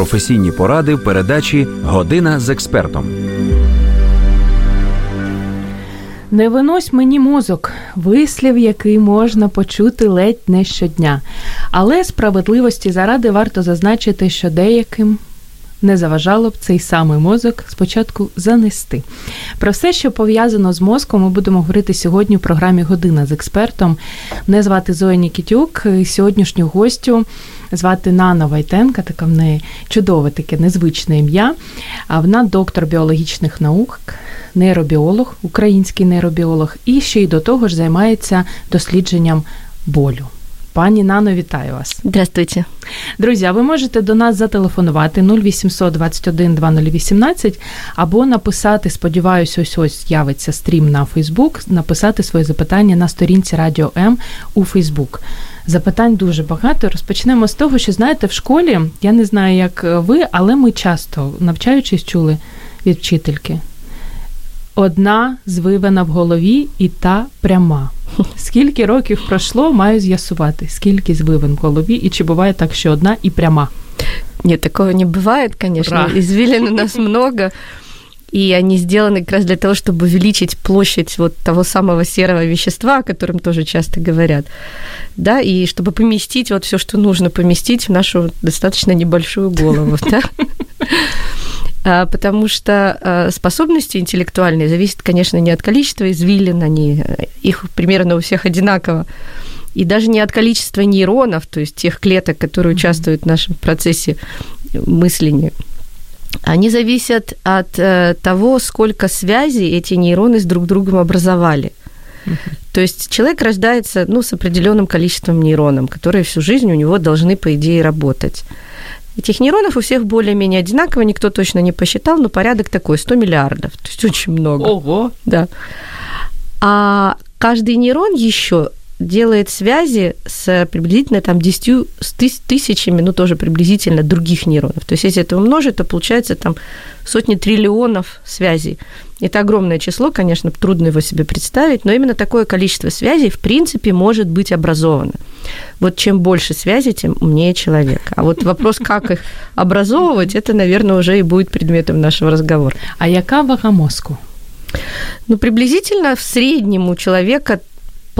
професійні поради в передачі Година з експертом. Не винось мені мозок, вислів, який можна почути ледь не щодня. Але справедливості заради варто зазначити, що деяким не заважало б цей самий мозок спочатку занести. Про все, що пов'язано з мозком, ми будемо говорити сьогодні в програмі Година з експертом. Мене звати Зоя Нікітюк. Сьогоднішню гостю звати Нана Вайтенка, таке в неї чудове таке незвичне ім'я. А вона доктор біологічних наук, нейробіолог, український нейробіолог, і ще й до того ж займається дослідженням болю. Пані Нано, вітаю вас. Здравствуйте. Друзі, а ви можете до нас зателефонувати 0800 21 2018 або написати, сподіваюся, ось ось з'явиться стрім на Фейсбук, написати своє запитання на сторінці Радіо М у Фейсбук. Запитань дуже багато. Розпочнемо з того, що знаєте, в школі я не знаю, як ви, але ми часто навчаючись чули від вчительки. Одна звивена в голові і та пряма. Скільки років пройшло, маю з'ясувати, скільки звивин в голові, і чи буває так, що одна і пряма? Нет, такого не конечно. Ура. Извилин у нас много, и они сделаны как раз для того, чтобы увеличить площадь вот того самого серого вещества, о котором тоже часто говорят, да, и чтобы поместить вот все, что нужно поместить в нашу достаточно небольшую голову, да. А, потому что а, способности интеллектуальные зависят, конечно, не от количества извилин, они, э, их примерно у всех одинаково, и даже не от количества нейронов, то есть тех клеток, которые участвуют в нашем процессе мысления. Они зависят от э, того, сколько связей эти нейроны с друг другом образовали. То есть человек рождается ну, с определенным количеством нейронов, которые всю жизнь у него должны, по идее, работать. Этих нейронов у всех более-менее одинаково, никто точно не посчитал, но порядок такой, 100 миллиардов, то есть очень много. Ого! Да. А каждый нейрон еще делает связи с приблизительно там 10 с тысячами, ну тоже приблизительно других нейронов. То есть если это умножить, то получается там сотни триллионов связей. Это огромное число, конечно, трудно его себе представить, но именно такое количество связей, в принципе, может быть образовано. Вот чем больше связей, тем умнее человек. А вот вопрос, как их образовывать, это, наверное, уже и будет предметом нашего разговора. А яка вага мозку? Ну, приблизительно в среднем у человека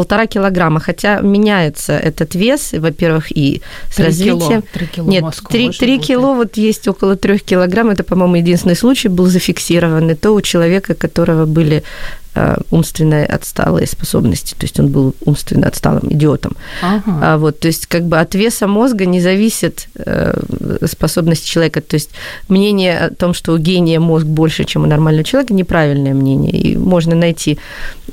полтора килограмма, хотя меняется этот вес, во-первых, и с 3 развитием. Кило, 3 кило Нет, 3, 3 кило, вот есть около 3 килограмм, это, по-моему, единственный случай был зафиксирован, и то у человека, которого были Э, умственно отсталые способности, то есть он был умственно отсталым идиотом. Ага. А вот, то есть как бы от веса мозга не зависит э, способность человека, то есть мнение о том, что у гения мозг больше, чем у нормального человека, неправильное мнение, и можно найти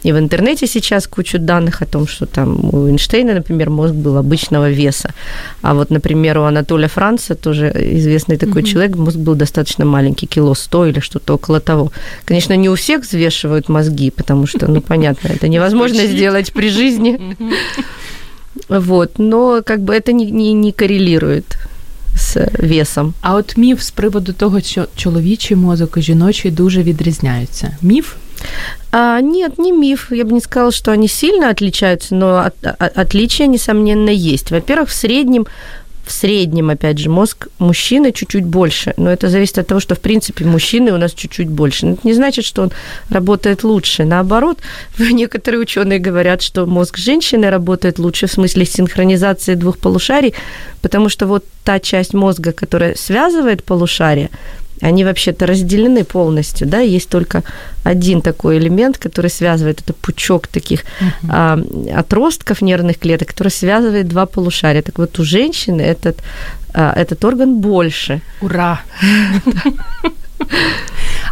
и в интернете сейчас кучу данных о том, что там у Эйнштейна, например, мозг был обычного веса, а вот, например, у Анатолия Франца, тоже известный такой угу. человек, мозг был достаточно маленький, кило 100 или что-то около того. Конечно, не у всех взвешивают мозги, потому что, ну, понятно, это невозможно сделать при жизни. Вот, но как бы это не, не, не коррелирует з весом. А от міф з приводу того, що чоловічий мозок і жіночий дуже відрізняються. Міф? А, нет, не миф. Я бы не сказала, что они сильно отличаются, но от, от, отличия, несомненно, есть. Во-первых, в среднем в среднем, опять же, мозг мужчины чуть-чуть больше, но это зависит от того, что, в принципе, мужчины у нас чуть-чуть больше. Но это не значит, что он работает лучше. Наоборот, некоторые ученые говорят, что мозг женщины работает лучше в смысле синхронизации двух полушарий, потому что вот та часть мозга, которая связывает полушария, они вообще-то разделены полностью, да, есть только один такой элемент, который связывает, это пучок таких uh-huh. а, отростков нервных клеток, который связывает два полушария. Так вот, у женщины этот, а, этот орган больше. Ура!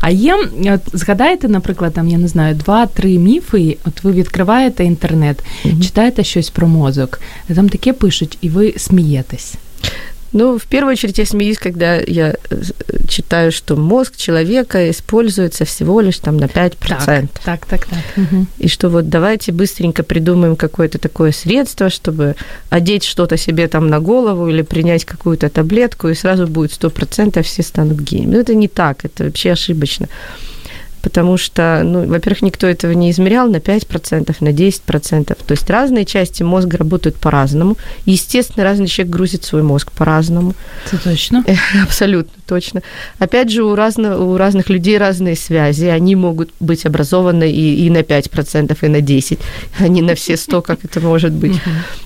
А є, от згадаєте, наприклад, там, я не знаю, два-три міфи, от ви відкриваєте інтернет, mm-hmm. читаєте щось про мозок, там таке пишуть, і ви смієтесь. Ну, в первую очередь я смеюсь, когда я э, читаю, что мозг человека используется всего лишь там на 5%. Так, так, так. так. Угу. И что вот давайте быстренько придумаем какое-то такое средство, чтобы одеть что-то себе там на голову или принять какую-то таблетку, и сразу будет 100%, а все станут гениями. Но это не так, это вообще ошибочно. Потому что, ну, во-первых, никто этого не измерял на 5%, на 10%. То есть разные части мозга работают по-разному. Естественно, разный человек грузит свой мозг по-разному. Это точно? Абсолютно точно. Опять же, у, разно, у разных людей разные связи. Они могут быть образованы и, и на 5%, и на 10%, а не на все 100, как это может быть.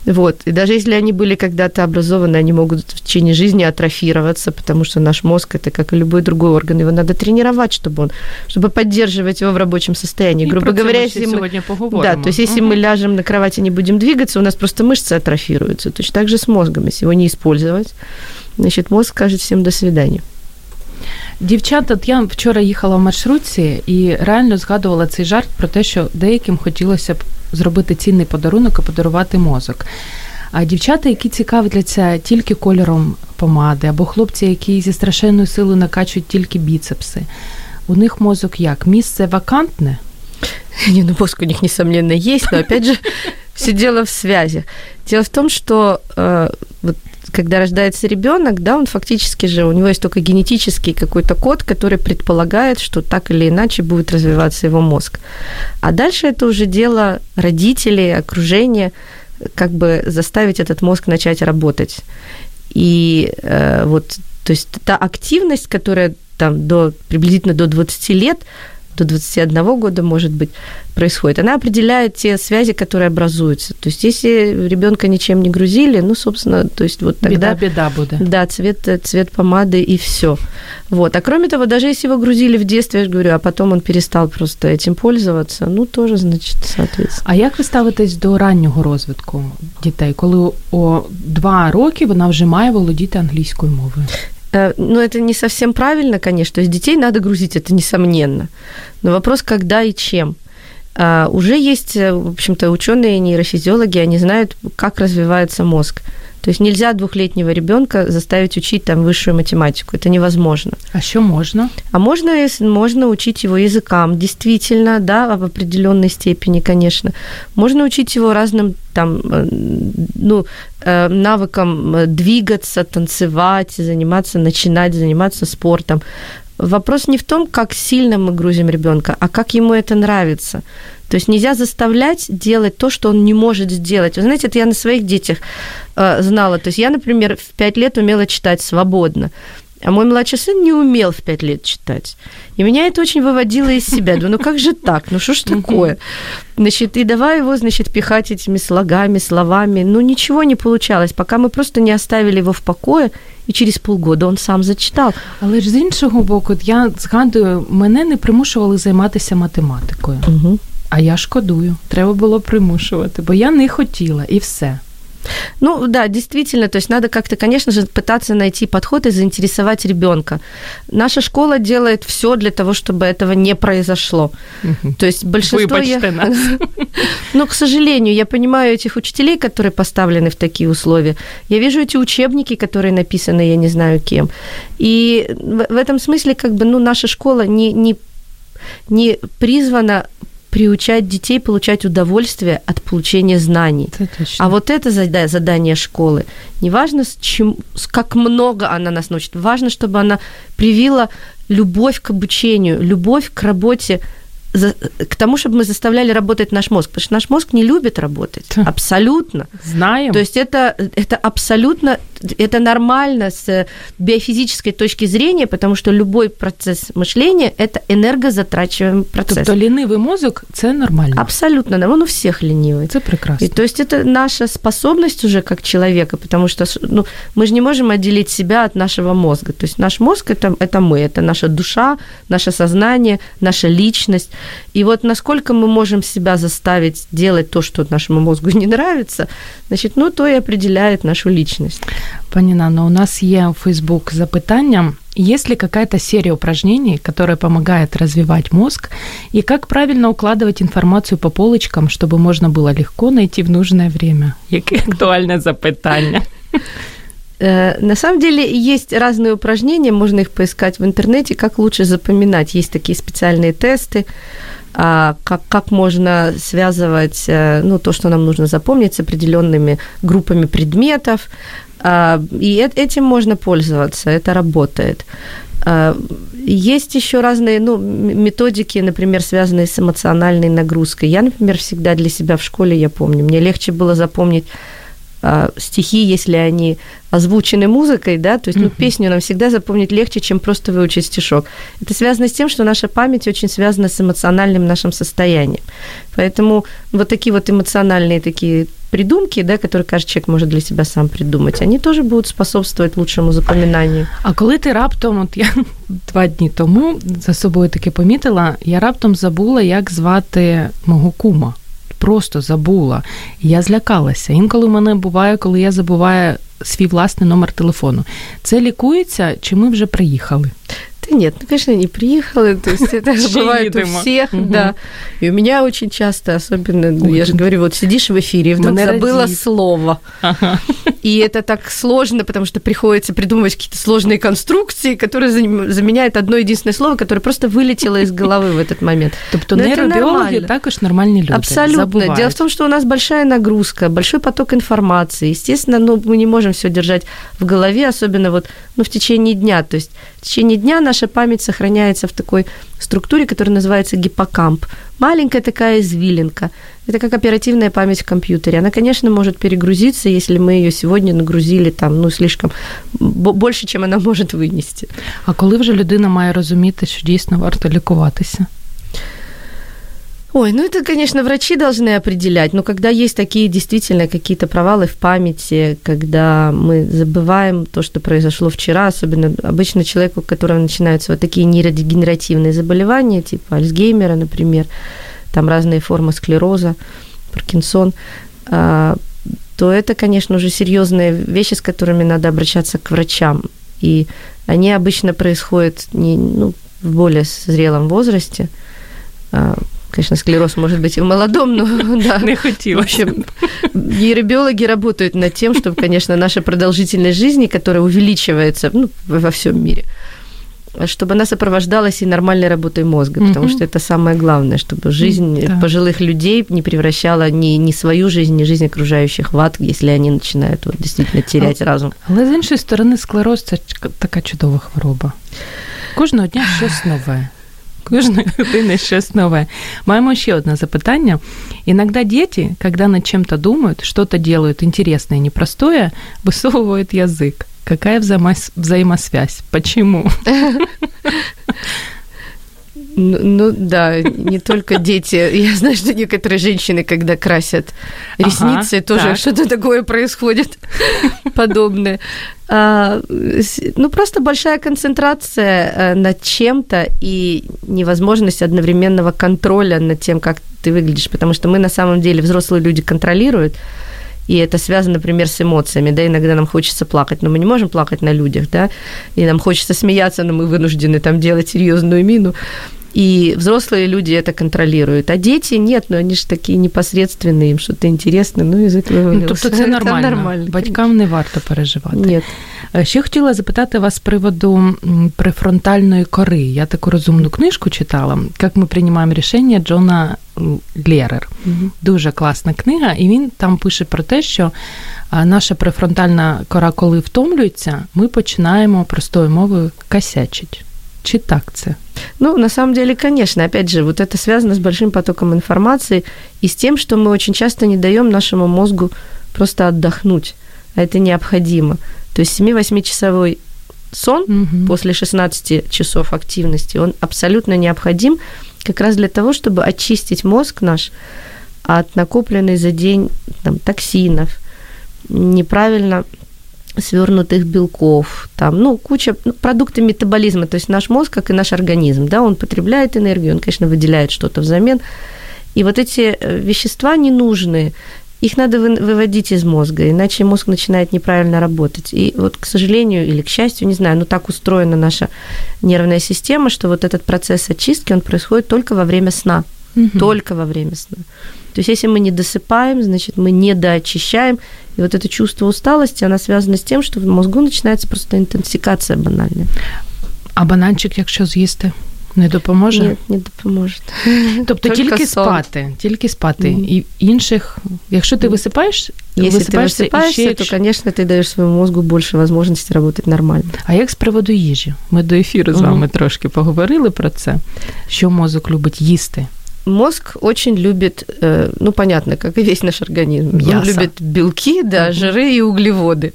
Вот. И даже если они были когда-то образованы, они могут в течение жизни атрофироваться, потому что наш мозг, это как и любой другой орган, его надо тренировать, чтобы он, чтобы поддерживать его в рабочем состоянии. И Грубо говоря, если мы, сегодня поговорим. Да, то есть если угу. мы ляжем на кровати и не будем двигаться, у нас просто мышцы атрофируются. Точно так же с мозгом. Если его не использовать, значит, мозг скажет всем до свидания. Дівчата, от я вчора їхала в маршрутці і реально згадувала цей жарт про те, що деяким хотілося б зробити цінний подарунок і подарувати мозок. А дівчата, які цікавляться тільки кольором помади, або хлопці, які зі страшенною силою накачують тільки біцепси, У них мозок як? Місце вакантне? Не, ну мозг у них, несомненно, есть, но опять же, все дело в связи. Дело в том, что э, вот когда рождается ребенок, да, он фактически же, у него есть только генетический какой-то код, который предполагает, что так или иначе будет развиваться его мозг. А дальше это уже дело родителей, окружения, как бы заставить этот мозг начать работать. И э, вот, то есть та активность, которая там до, приблизительно до 20 лет, до 21 года, может быть, происходит, она определяет те связи, которые образуются. То есть, если ребенка ничем не грузили, ну, собственно, то есть вот тогда... Беда, беда будет. Да, цвет, цвет помады и все. Вот. А кроме того, даже если его грузили в детстве, я же говорю, а потом он перестал просто этим пользоваться, ну, тоже, значит, соответственно. А як ви ставитесь до раннього розвитку дітей, коли о два роки вона вже має володіти англійською мовою? Э, ну, это не совсем правильно, конечно. То есть детей надо грузить, это несомненно. Но вопрос, когда и чем. А, уже есть, э, в общем-то, ученые нейрофизиологи, они знают, как развивается мозг. То есть нельзя двухлетнего ребенка заставить учить там высшую математику. Это невозможно. А что можно? А можно, можно учить его языкам, действительно, да, в определенной степени, конечно. Можно учить его разным там, э, ну, э, навыкам э, двигаться, танцевать, заниматься, начинать заниматься спортом. Вопрос не в том, как сильно мы грузим ребенка, а как ему это нравится. То есть нельзя заставлять делать то, что он не может сделать. Вы знаете, это я на своих детях э, знала. То есть я, например, в 5 лет умела читать свободно. А мой младший сын не умел в пять лет читать. И меня это очень выводило из себя. Думаю, ну как же так? Ну что ж такое? Значит, и давай его, значит, пихать этими слогами, словами. Ну ничего не получалось, пока мы просто не оставили его в покое, і через полгода он сам зачитав. Але ж з іншого боку, я згадую, мене не примушували займатися математикою. Угу. А я шкодую. Треба було примушувати, бо я не хотіла і все. Ну да, действительно, то есть надо как-то, конечно же, пытаться найти подход и заинтересовать ребенка. Наша школа делает все для того, чтобы этого не произошло. Угу. То есть большинство... я... нас. Но, к сожалению, я понимаю этих учителей, которые поставлены в такие условия. Я вижу эти учебники, которые написаны, я не знаю кем. И в этом смысле, как бы, ну, наша школа не, не не призвана приучать детей получать удовольствие от получения знаний. А вот это задание школы. Неважно, с чем, как много она нас научит, важно, чтобы она привила любовь к обучению, любовь к работе за, к тому, чтобы мы заставляли работать наш мозг, потому что наш мозг не любит работать. Абсолютно. Знаем. То есть это, это абсолютно, это нормально с биофизической точки зрения, потому что любой процесс мышления – это энергозатрачиваемый процесс. Тобто лінивий мозок – це нормально? Абсолютно. Он у всех ленивый. Это прекрасно. И, то есть это наша способность уже как человека, потому что ну, мы же не можем отделить себя от нашего мозга. То есть наш мозг это, – это мы, это наша душа, наше сознание, наша личность. И вот насколько мы можем себя заставить делать то, что нашему мозгу не нравится, значит, ну, то и определяет нашу личность. Пані Нано, у нас є в Facebook запитання. Есть ли какая-то серия упражнений, которая помогает развивать мозг, и как правильно укладывать информацию по полочкам, чтобы можно было легко найти в нужное время? Яке актуальне запитання? Э, на самом деле есть разные упражнения, можно их поискать в интернете, как лучше запоминать. Есть такие специальные тесты, а, как, как можно связывать э, ну, то, что нам нужно запомнить с определенными группами предметов. А, и этим можно пользоваться, это работает. А, Есть еще разные ну, методики, например, связанные с эмоциональной нагрузкой. Я, например, всегда для себя в школе, я помню, мне легче было запомнить а, стихи, если они озвучены музыкой, да, то есть ну, песню нам всегда запомнить легче, чем просто выучить стишок. Это связано с тем, что наша память очень связана с эмоциональным нашим состоянием. Поэтому вот такие вот эмоциональные такие придумки, да, которые каждый человек может для себя сам придумать, они тоже будут способствовать лучшему запоминанию. А коли ти раптом, от я два дні тому за собою таки помітила, я раптом забула, як звати мого кума Просто забула. Я злякалася. Інколи в мене буває, коли я забуваю свій власний номер телефону. Це лікується, чи ми вже приїхали? Да нет, ну, конечно, не приехала, то есть это бывает у всех, да. И у меня очень часто, особенно, ну, я же говорю, вот сидишь в эфире, вдруг забыла слово. И это так сложно, потому что приходится придумывать какие-то сложные конструкции, которые заменяют одно единственное слово, которое просто вылетело из головы в этот момент. Тобто нейробиологи також нормальные люди. Абсолютно. Дело в том, что у нас большая нагрузка, большой поток информации. Естественно, ну, мы не можем все держать в голове, особенно вот ну, в течение дня. То есть в течение дня наша память сохраняется в такой структуре, которая называется гиппокамп. Маленькая такая извилинка. Это как оперативная память в компьютере. Она, конечно, может перегрузиться, если мы ее сегодня нагрузили там, ну, слишком больше, чем она может вынести. А коли вже людина має розуміти, що дійсно варто лікуватися? Ой, ну это, конечно, врачи должны определять, но когда есть такие действительно какие-то провалы в памяти, когда мы забываем то, что произошло вчера, особенно обычно человеку, у которого начинаются вот такие нейродегенеративные заболевания, типа Альцгеймера, например, там разные формы склероза, Паркинсон, а, то это, конечно, уже серьезные вещи, с которыми надо обращаться к врачам. И они обычно происходят не, ну, в более зрелом возрасте, а, Конечно, склероз может быть и в молодом, но да. Не хотелось. В общем, нейробиологи работают над тем, чтобы, конечно, наша продолжительность жизни, которая увеличивается ну, во всем мире, чтобы она сопровождалась и нормальной работой мозга, потому угу. что это самое главное, чтобы жизнь да. пожилых людей не превращала ни, ни свою жизнь, ни жизнь окружающих в ад, если они начинают вот, действительно терять а, разум. Але з іншої сторони, склероз це така чудова хвороба. Кожного дня щось нове. Кожної години щось нове. Маємо ще одне запитання. Иногда дети, когда над чем-то думают, что-то делают интересное, непростое, высовывают язык. Какая взаимос... взаимосвязь? Почему? Ну, ну да, не только дети. Я знаю, что некоторые женщины, когда красят ресницы, ага, тоже так. что-то такое происходит подобное. А, ну, просто большая концентрация э, над чем-то и невозможность одновременного контроля над тем, как ты выглядишь, потому что мы на самом деле, взрослые люди контролируют, и это связано, например, с эмоциями, да, иногда нам хочется плакать, но мы не можем плакать на людях, да, и нам хочется смеяться, но мы вынуждены там делать серьезную мину, и взрослые люди это контролируют. А дети нет, но они же такие непосредственные, им что-то интересно, ну из этого ну, Тобто це нормально. Це нормально. Батькам не варто переживати. Ні. Ще хотіла запитати вас з приводу префронтальної кори. Я таку розумну книжку читала, як ми приймаємо рішення Джона Лєрер. Угу. Дуже класна книга, і він там пише про те, що наша префронтальна кора, коли втомлюється, ми починаємо простою мовою косячить. Чи так це? Ну, на самом деле, конечно, опять же, вот это связано с большим потоком информации и с тем, что мы очень часто не даем нашему мозгу просто отдохнуть, а это необходимо. То есть 7-8 часовой сон угу. после 16 часов активности, он абсолютно необходим как раз для того, чтобы очистить мозг наш от накопленной за день там, токсинов, неправильно свернутых белков, там, ну, куча ну, продукты метаболизма, то есть наш мозг, как и наш организм, да, он потребляет энергию, он, конечно, выделяет что-то взамен, и вот эти э, вещества ненужные, их надо выводить из мозга, иначе мозг начинает неправильно работать. И вот, к сожалению или к счастью, не знаю, но так устроена наша нервная система, что вот этот процесс очистки, он происходит только во время сна Угу. Только во время сна. То есть, если мы не досыпаем, значит, мы не доочищаем. И вот это чувство усталости, оно связано с тем, что в мозгу начинается просто интенсификация банальная. А бананчик, якщо з'їсти? Не допоможе? Ні, не допоможе. Тобто тільки, тільки спати, тільки спати. Mm. І інших, якщо ти висипаєш, Если ты высыпаешься, ще... то, конечно, ты даешь своему мозгу больше возможности работать нормально. А як з приводу їжі? Ми до ефіру з вами mm. трошки поговорили про це, що мозок любить їсти. Мозг очень любит, э, ну, понятно, как и весь наш организм. Мясо. Он любит белки, да, жиры и углеводы.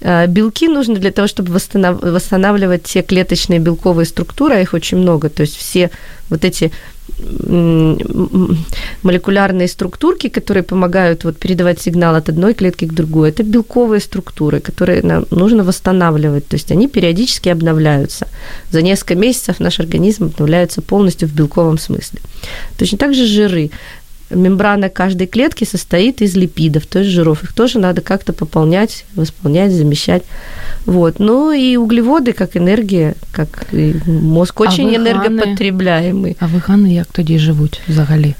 Э, белки нужны для того, чтобы восстанавливать те клеточные белковые структуры, а их очень много. То есть все вот эти молекулярные структурки, которые помогают вот передавать сигнал от одной клетки к другой, это белковые структуры, которые нам нужно восстанавливать. То есть они периодически обновляются. За несколько месяцев наш организм обновляется полностью в белковом смысле. Точно так же жиры мембрана каждой клетки состоит из липидов, то есть жиров. Их тоже надо как-то пополнять, восполнять, замещать. Вот. Ну и углеводы, как энергия, как мозг очень а энергопотребляемый. А веганы як тоді живуть взагалі?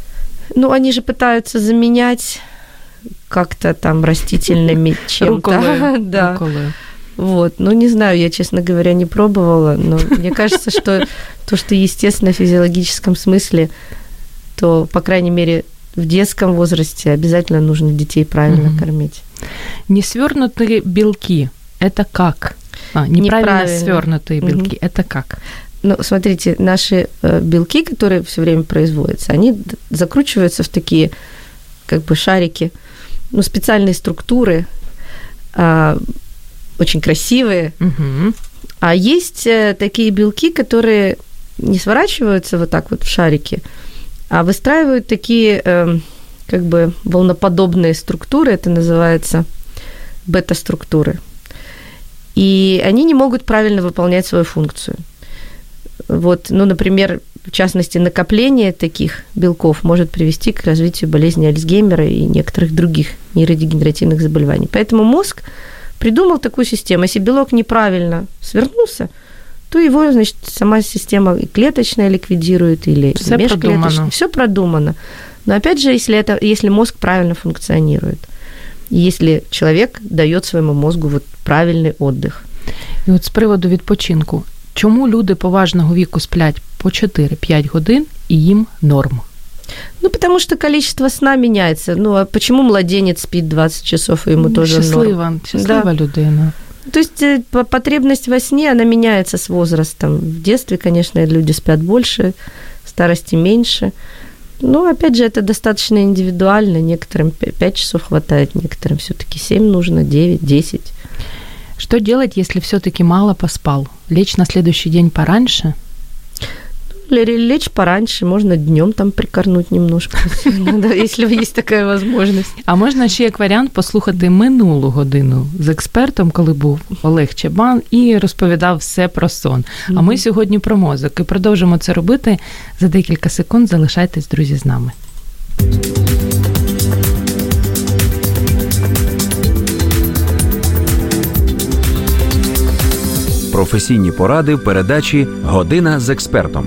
Ну, они же пытаются заменять как-то там растительными чем-то. да. Вот. Ну, не знаю, я, честно говоря, не пробовала, но мне кажется, что то, что естественно в физиологическом смысле, то, по крайней мере, в детском возрасте обязательно нужно детей правильно угу. кормить. Несвернутые белки – это как? А, неправильно, свернутые белки угу. – это как? Ну, смотрите, наши э, белки, которые все время производятся, они закручиваются в такие как бы шарики, ну, специальные структуры, а, очень красивые. Угу. А есть э, такие белки, которые не сворачиваются вот так вот в шарики, а выстраивают такие э, как бы волноподобные структуры, это называется бета-структуры. И они не могут правильно выполнять свою функцию. Вот, ну, например, в частности, накопление таких белков может привести к развитию болезни Альцгеймера и некоторых других нейродегенеративных заболеваний. Поэтому мозг придумал такую систему. Если белок неправильно свернулся, то его, значит, сама система и клеточная ликвидирует или Все продумано. Все продумано. Но опять же, если, это, если мозг правильно функционирует, если человек дает своему мозгу вот правильный отдых. І от з приводу відпочинку, чому люди поважного віку сплять по 4-5 годин і їм норм? Ну, потому что количество сна меняется. Ну, а почему младенец спит 20 часов, и ему ну, тоже счастлива, норм? Счастлива да. людина. То есть э, потребность во сне, она меняется с возрастом. В детстве, конечно, люди спят больше, в старости меньше. Но, опять же, это достаточно индивидуально. Некоторым 5 часов хватает, некоторым все таки 7 нужно, 9, 10. Что делать, если все таки мало поспал? Лечь на следующий день пораньше – лечь пораньше, можно днем там прикорнуть немножко, если есть такая возможность. А можна ще як варіант послухати минулу годину з експертом, коли був Олег Чебан, і розповідав все про сон. А ми сьогодні про мозок і продовжимо це робити за декілька секунд. Залишайтесь, друзі, з нами. Професійні поради в передачі Година з експертом.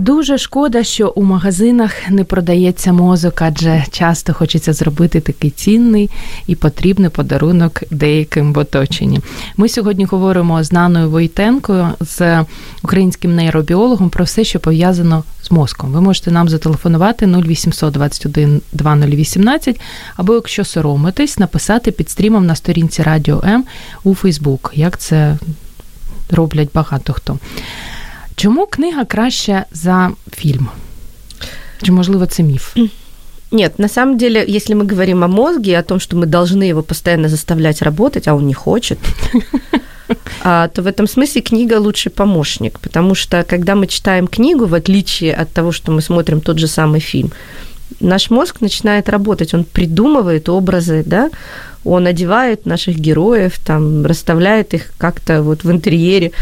Дуже шкода, що у магазинах не продається мозок, адже часто хочеться зробити такий цінний і потрібний подарунок деяким в оточенні. Ми сьогодні говоримо з Наною Войтенкою, з українським нейробіологом, про все, що пов'язано з мозком. Ви можете нам зателефонувати 0800 21 2018, або якщо соромитесь, написати під стрімом на сторінці Радіо М у Фейсбук. Як це роблять багато хто. Чому книга краще за фильм? Чи, можливо, це миф? Нет, на самом деле, если мы говорим о мозге, о том, что мы должны его постоянно заставлять работать, а он не хочет, а, то в этом смысле книга лучший помощник, потому что когда мы читаем книгу, в отличие от того, что мы смотрим тот же самый фильм, наш мозг начинает работать, он придумывает образы, да, он одевает наших героев, там, расставляет их как-то вот в интерьере.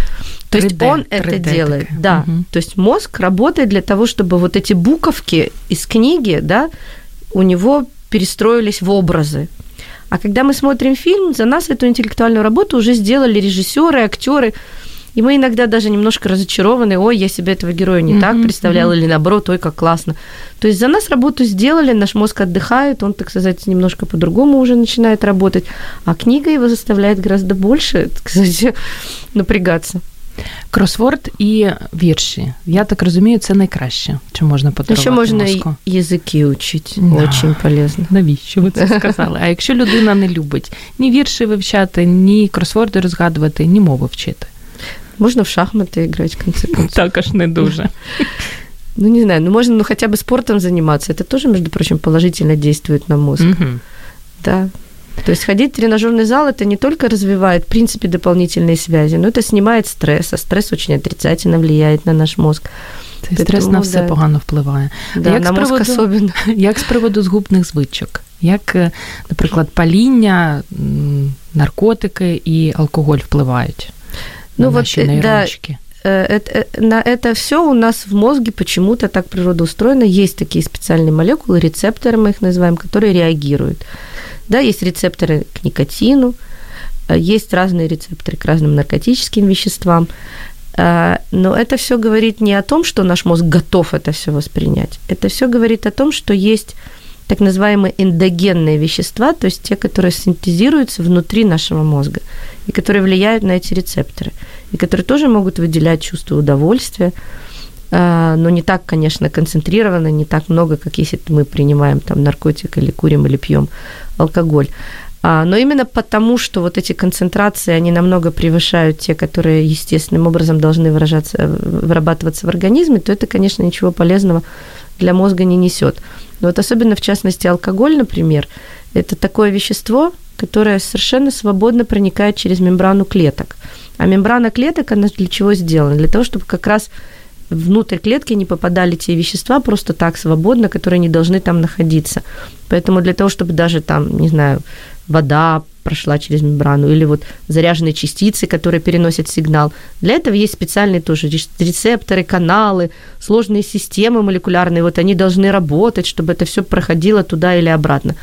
То 3D, есть он 3D это делает, такая. да. Угу. То есть мозг работает для того, чтобы вот эти буковки из книги, да, у него перестроились в образы. А когда мы смотрим фильм, за нас эту интеллектуальную работу уже сделали режиссеры, актеры. И мы иногда даже немножко разочарованы, ой, я себе этого героя не mm-hmm, так представляла, mm-hmm. или наоборот, ой, как классно. То есть за нас работу сделали, наш мозг отдыхает, он, так сказать, немножко по-другому уже начинает работать, а книга его заставляет гораздо больше, так сказать, напрягаться. Кросворд і вірші. Я так розумію, це найкраще, що можна подарувати Ще можна мозку. і язики учити. Да. Очень полезно. Навіщо ви це сказали? А якщо людина не любить ні вірші вивчати, ні кросворди розгадувати, ні мови вчити. Можно в шахматы играть, в конце концов. Також не дуже. Ну, не знаю, ну можно ну, хотя бы спортом заниматься. Это тоже, между прочим, положительно действует на мозг. Мгм. Да. То есть ходить в тренажерный зал это не только развивает, в принципе, дополнительные связи, но это снимает стресс, а стресс очень отрицательно влияет на наш мозг. Цей стрес на Тому, все да. погано впливає. Да, як на з мозг приводу- особенно. Як з приводу згубних звичок? Як, е, наприклад, паління, м, наркотики і алкоголь впливають Ну, вот, наші е, да, нейрончики? Э, это- э, На это все у нас в мозге почему-то так природа устроена. Есть такие специальные молекулы, рецепторы мы их называем, которые реагируют. Да, есть рецепторы к никотину, э, есть разные рецепторы к разным наркотическим веществам. Э, Но это все говорит не о том, что наш мозг готов это все воспринять. Это все говорит о том, что есть так называемые эндогенные вещества, то есть те, которые синтезируются внутри нашего мозга и которые влияют на эти рецепторы, и которые тоже могут выделять чувство удовольствия, а, но не так, конечно, концентрированно, не так много, как если мы принимаем там наркотик или курим или пьем алкоголь. А, Но именно потому, что вот эти концентрации, они намного превышают те, которые естественным образом должны выражаться, вырабатываться в организме, то это, конечно, ничего полезного для мозга не несет. Но вот особенно, в частности, алкоголь, например, это такое вещество, которое совершенно свободно проникает через мембрану клеток. А мембрана клеток, она для чего сделана? Для того, чтобы как раз внутрь клетки не попадали те вещества просто так свободно, которые не должны там находиться. Поэтому для того, чтобы даже там, не знаю, вода прошла через мембрану, или вот заряженные частицы, которые переносят сигнал. Для этого есть специальные тоже рецепторы, каналы, сложные системы молекулярные, вот они должны работать, чтобы это все проходило туда или обратно.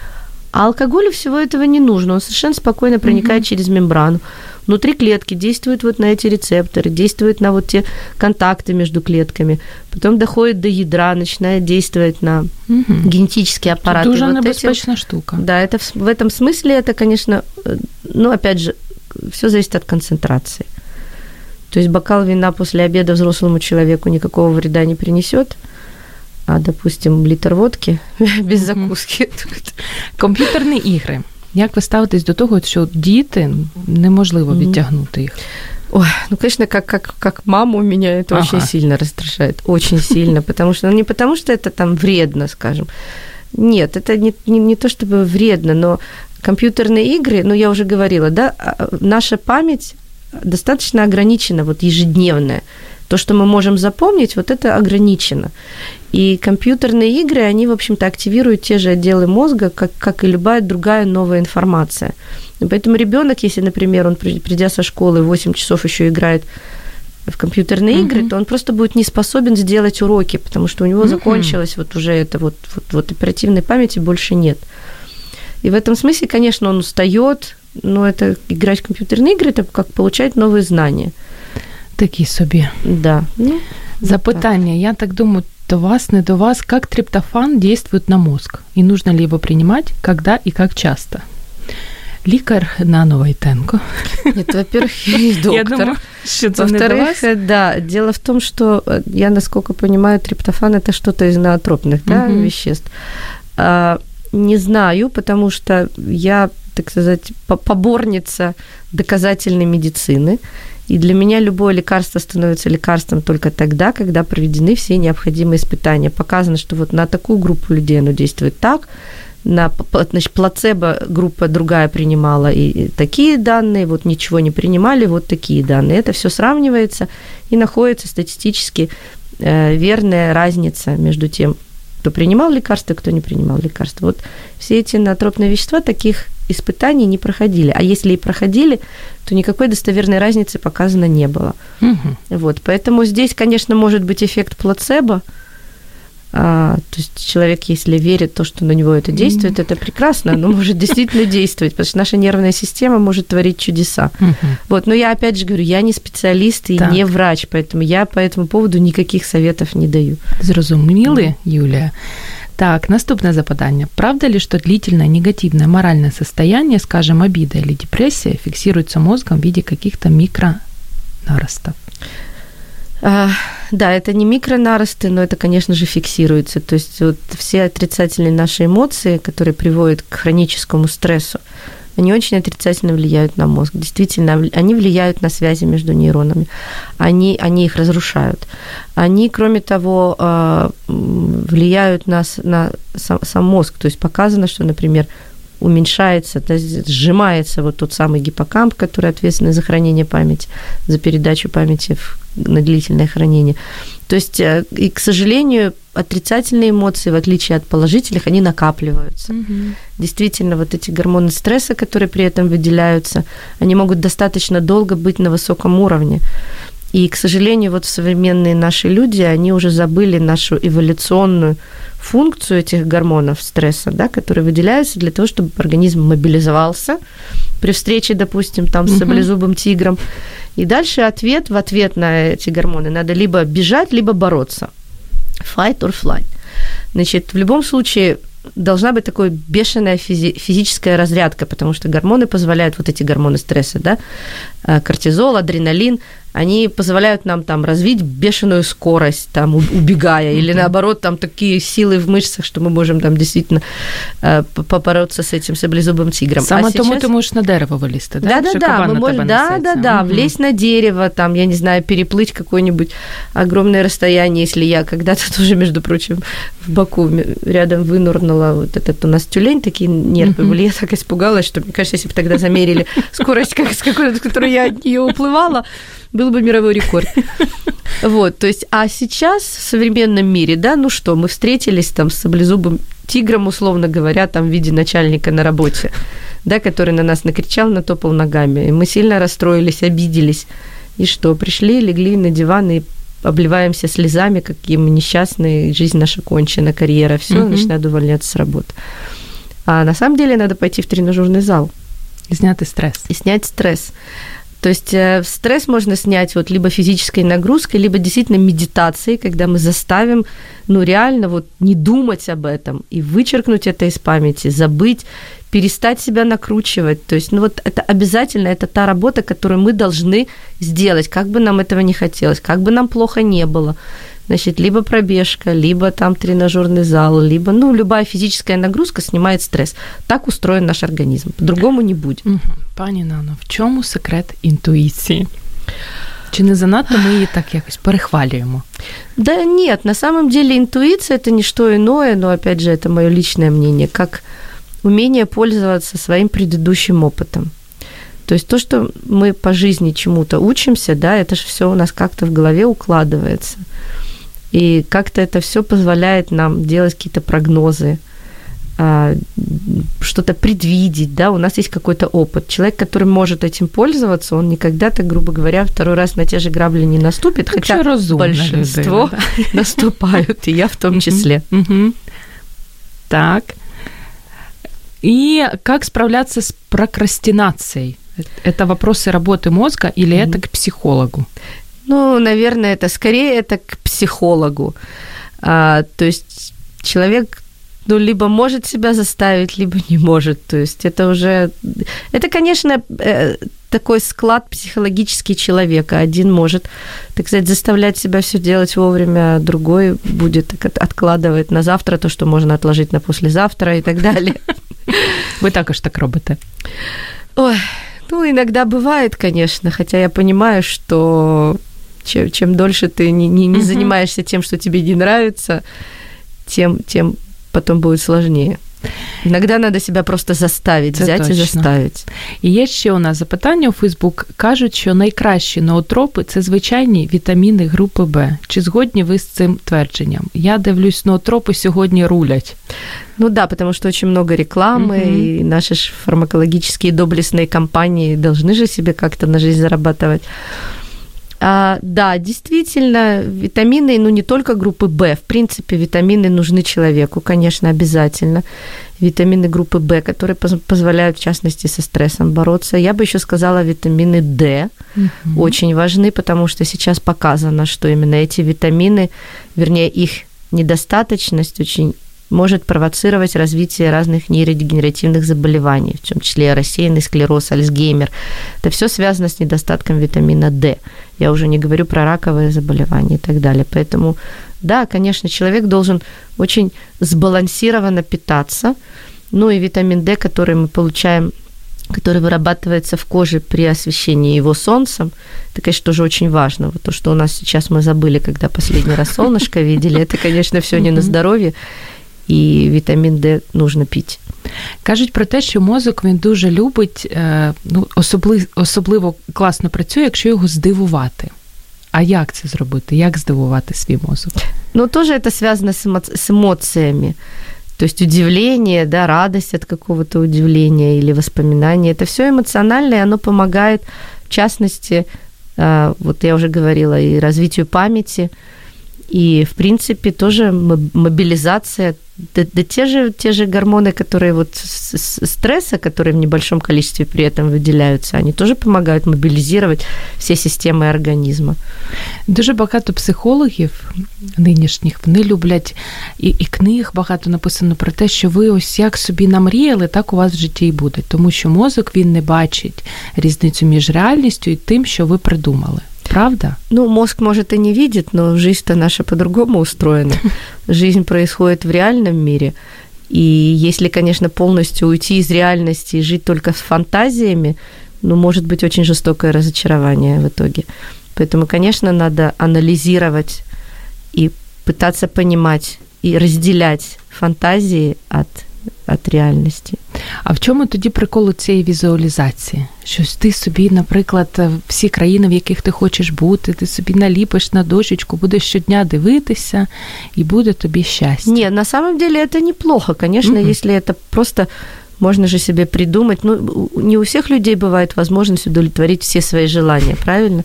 А алкоголю всего этого не нужно, он совершенно спокойно проникает через мембрану. Внутри клетки действует вот на эти рецепторы, действует на вот те контакты между клетками, потом доходит до ядра, начинает действовать на Мгм. генетические аппараты. Дуже Вот этим- небезпечна штука. да, это в, в этом смысле это, конечно, э, ну, опять же, все зависит от концентрации. То есть бокал вина после обеда взрослому человеку никакого вреда не принесет, а, допустим, литр водки без Мгм. закуски. Комп'ютерні ігри. Як ви ставитесь до того, що діти неможливо Мгм. відтягнути їх? Ой, ну, конечно, как, как, как маму меня это Ага. очень сильно раздражает. Очень сильно. Потому что, ну, не потому что это там вредно, скажем. Нет, это не, не, не то чтобы вредно, но компьютерные игры, ну, я уже говорила, да, а, наша память достаточно ограничена, вот ежедневная. То, что мы можем запомнить, вот это ограничено. И компьютерные игры, они, в общем-то, активируют те же отделы мозга, как, как и любая другая новая информация. И поэтому ребенок, если, например, он, при- придя со школы, 8 часов еще играет в компьютерные Мгм. игры, то он просто будет не способен сделать уроки, потому что у него Мгм. закончилась вот уже это вот, вот, вот оперативной памяти больше нет. И в этом смысле, конечно, он устает, но это играть в компьютерные игры, это как получать новые знания. Такі собі. Да. Ну, Запитання, я так думаю, до вас, не до вас, как триптофан действует на мозг? И нужно ли его принимать, когда и как часто? Лікар Нано Войтенко. Нет, во-первых, я не доктор. Я думаю, що це не до Во-вторых, вас. э, да, дело в том, что э, я, насколько понимаю, триптофан это что-то из ноотропных да, Мгм. веществ. А, не знаю, потому что я, так сказать, по- поборница доказательной медицины. И для меня любое лекарство становится лекарством только тогда, когда проведены все необходимые испытания. Показано, что вот на такую группу людей оно действует так, на значит, плацебо группа другая принимала и такие данные, вот ничего не принимали, вот такие данные. Это все сравнивается и находится статистически э, верная разница между тем, кто принимал лекарства кто не принимал лекарства. Вот все эти ноотропные вещества таких испытаний не проходили. А если и проходили, то никакой достоверной разницы показано не было. Мгм. Вот, поэтому здесь, конечно, может быть эффект плацебо. А, то есть человек, если верит в то, что на него это действует, это прекрасно, оно может действительно действовать, потому что наша нервная система может творить чудеса. Мгм. Вот, но я опять же говорю, я не специалист и Так. не врач, поэтому я по этому поводу никаких советов не даю. Зрозуміли, Юлія? Так, наступне запитання. Правда ли, что длительное негативное моральное состояние, скажем, обида или депрессия, фиксируется мозгом в виде каких-то микронаростов? А, да, это не микронаросты, но это, конечно же, фиксируется. То есть вот все отрицательные наши эмоции, которые приводят к хроническому стрессу, они очень отрицательно влияют на мозг. Действительно, они влияют на связи между нейронами. Они, они их разрушают. Они, кроме того, а, влияют на, на сам, сам мозг. То есть показано, что, например, уменьшается, сжимается вот тот самый гиппокамп, который ответственный за хранение памяти, за передачу памяти на длительное хранение. То есть, э, и, к сожалению, отрицательные эмоции, в отличие от положительных, они накапливаются. Угу. Действительно, вот эти гормоны стресса, которые при этом выделяются, они могут достаточно долго быть на высоком уровне. И, к сожалению, вот современные наши люди, они уже забыли нашу эволюционную функцию этих гормонов стресса, да, которые выделяются для того, чтобы организм мобилизовался при встрече, допустим, там с саблезубым тигром. И дальше ответ в ответ на эти гормоны надо либо бежать, либо бороться. Fight or flight. Значит, в любом случае должна быть такая бешеная физи- физическая разрядка, потому что гормоны позволяют, вот эти гормоны стресса, да, э, кортизол, адреналин, они позволяют нам там развить бешеную скорость, там, убегая, или наоборот, там такие силы в мышцах, что мы можем там действительно э, побороться с этим саблезубым тигром. Саме а тому сейчас... ты можешь на дерево вылезти, да? Да, да, да, мы можем, да, да, да, угу. влезть на дерево, там, я не знаю, переплыть какое-нибудь огромное расстояние, если я когда-то тоже, между прочим, в Баку рядом вынурнула вот этот у нас тюлень, такие нервы угу. были, я так испугалась, что, мне кажется, если бы тогда замерили скорость, как, с какой, с которой я от нее уплывала, был бы мировой рекорд. Вот, то есть, а сейчас в современном мире, да, ну что, мы встретились там с саблезубым тигром, условно говоря, там в виде начальника на работе, да, который на нас накричал, натопал ногами. И мы сильно расстроились, обиделись. И что, пришли, легли на диван и обливаемся слезами, какие мы несчастные, жизнь наша кончена, карьера, все, угу. начинают увольняться с работы. А на самом деле надо пойти в тренажерный зал. И снять стресс. И снять стресс. То есть э, стресс можно снять вот либо физической нагрузкой, либо действительно медитацией, когда мы заставим, ну, реально вот не думать об этом и вычеркнуть это из памяти, забыть, перестать себя накручивать. То есть, ну вот это обязательно, это та работа, которую мы должны сделать, как бы нам этого не хотелось, как бы нам плохо не было. Значит, либо пробежка, либо там тренажерный зал, либо, ну, любая физическая нагрузка снимает стресс. Так устроен наш организм. По-другому не будет. Угу. Пані Нано, в чому секрет інтуїції? Чи не занадто ми її так якось перехвалюємо? Да нет, на самом деле интуиция – это не что иное, но, опять же, это мое личное мнение, как умение пользоваться своим предыдущим опытом. То есть то, что мы по жизни чему-то учимся, да, это же все у нас как-то в голове укладывается. И как-то это все позволяет нам делать какие-то прогнозы, а, что-то предвидеть, да, у нас есть какой-то опыт. Человек, который может этим пользоваться, он никогда, так грубо говоря, второй раз на те же грабли не наступит, как хотя большинство людина, да? наступают, и я в том числе. Так. И как справляться с прокрастинацией? Это вопросы работы мозга или это к психологу? Ну, наверное, это скорее это к психологу. А, то есть человек ну, либо может себя заставить, либо не может. То есть это уже... Это, конечно, э, такой склад психологический человека. Один может, так сказать, заставлять себя все делать вовремя, другой будет откладывать на завтра то, что можно отложить на послезавтра и так далее. Вы також так робите? Ой, ну, иногда бывает, конечно, хотя я понимаю, что чем, чем дольше ты не, не, не занимаешься тем, что тебе не нравится, тем, тем потом будет сложнее. Іногда треба себе просто заставити, взяти точно. і заставити. І є ще у нас запитання у Фейсбук. Кажуть, що найкращі ноотропи це звичайні вітаміни групи Б. Чи згодні ви з цим твердженням? Я дивлюсь, ноотропи сьогодні рулять. Ну да, потому что очень много рекламы, угу. и наши фармакологические доблестные компании должны же себе как-то на жизнь зарабатывать. А, да, действительно, витамины, ну не только группы В, в принципе, витамины нужны человеку, конечно, обязательно. Витамины группы В, которые позволяют, в частности, со стрессом бороться. Я бы еще сказала витамины D, угу. очень важны, потому что сейчас показано, что именно эти витамины, вернее, их недостаточность очень может провоцировать развитие разных нейродегенеративных заболеваний, в том числе рассеянный склероз, Альцгеймер. Это все связано с недостатком витамина D. Я уже не говорю про раковые заболевания и так далее. Поэтому, да, конечно, человек должен очень сбалансированно питаться. Ну и витамин D, который мы получаем который вырабатывается в коже при освещении его солнцем. Это, конечно, тоже очень важно. Вот то, что у нас сейчас мы забыли, когда последний раз солнышко видели, это, конечно, все не на здоровье І вітамін Д нужно пити. Кажуть про те, що мозок він дуже любить, ну, особливо, особливо класно працює, якщо його здивувати. А як це зробити? Як здивувати свій мозок? Ну, тоже это связано с, эмо- с эмоциями. То есть удивление, да, радость от какого-то удивления или воспоминания. Это все эмоционально, и оно помогает, в частности, вот я уже говорила, и развитию памяти, и, в принципе, тоже мобилизация, да, да те, же, те же гормоны, которые вот стресса, которые в небольшом количестве при этом выделяются, они тоже помогают мобилизировать все системы організму. Дуже багато психологів нинішніх вони люблять і, і книг багато написано про те, що ви ось як собі намріяли, так у вас в житті і буде. Тому що мозок він не бачить різницю між реальністю і тим, що ви придумали. Правда? Ну, мозг, может, и не видит, но жизнь-то наша по-другому устроена. Жизнь происходит в реальном мире. И если, конечно, полностью уйти из реальности и жить только с фантазиями, ну, может быть очень жестокое разочарование в итоге. Поэтому, конечно, надо анализировать и пытаться понимать и разделять фантазии от від реальності. А в чому тоді прикол цієї візуалізації? Щось ти собі, наприклад, всі країни, в яких ти хочеш бути, ти собі наліпиш на дощечку, будеш щодня дивитися, і буде тобі щастя. Ні, на самом деле это неплохо, конечно, mm-hmm. если это просто можно же себе придумать. Ну, не у всех людей бывает возможность удовлетворить все свои желания, правильно?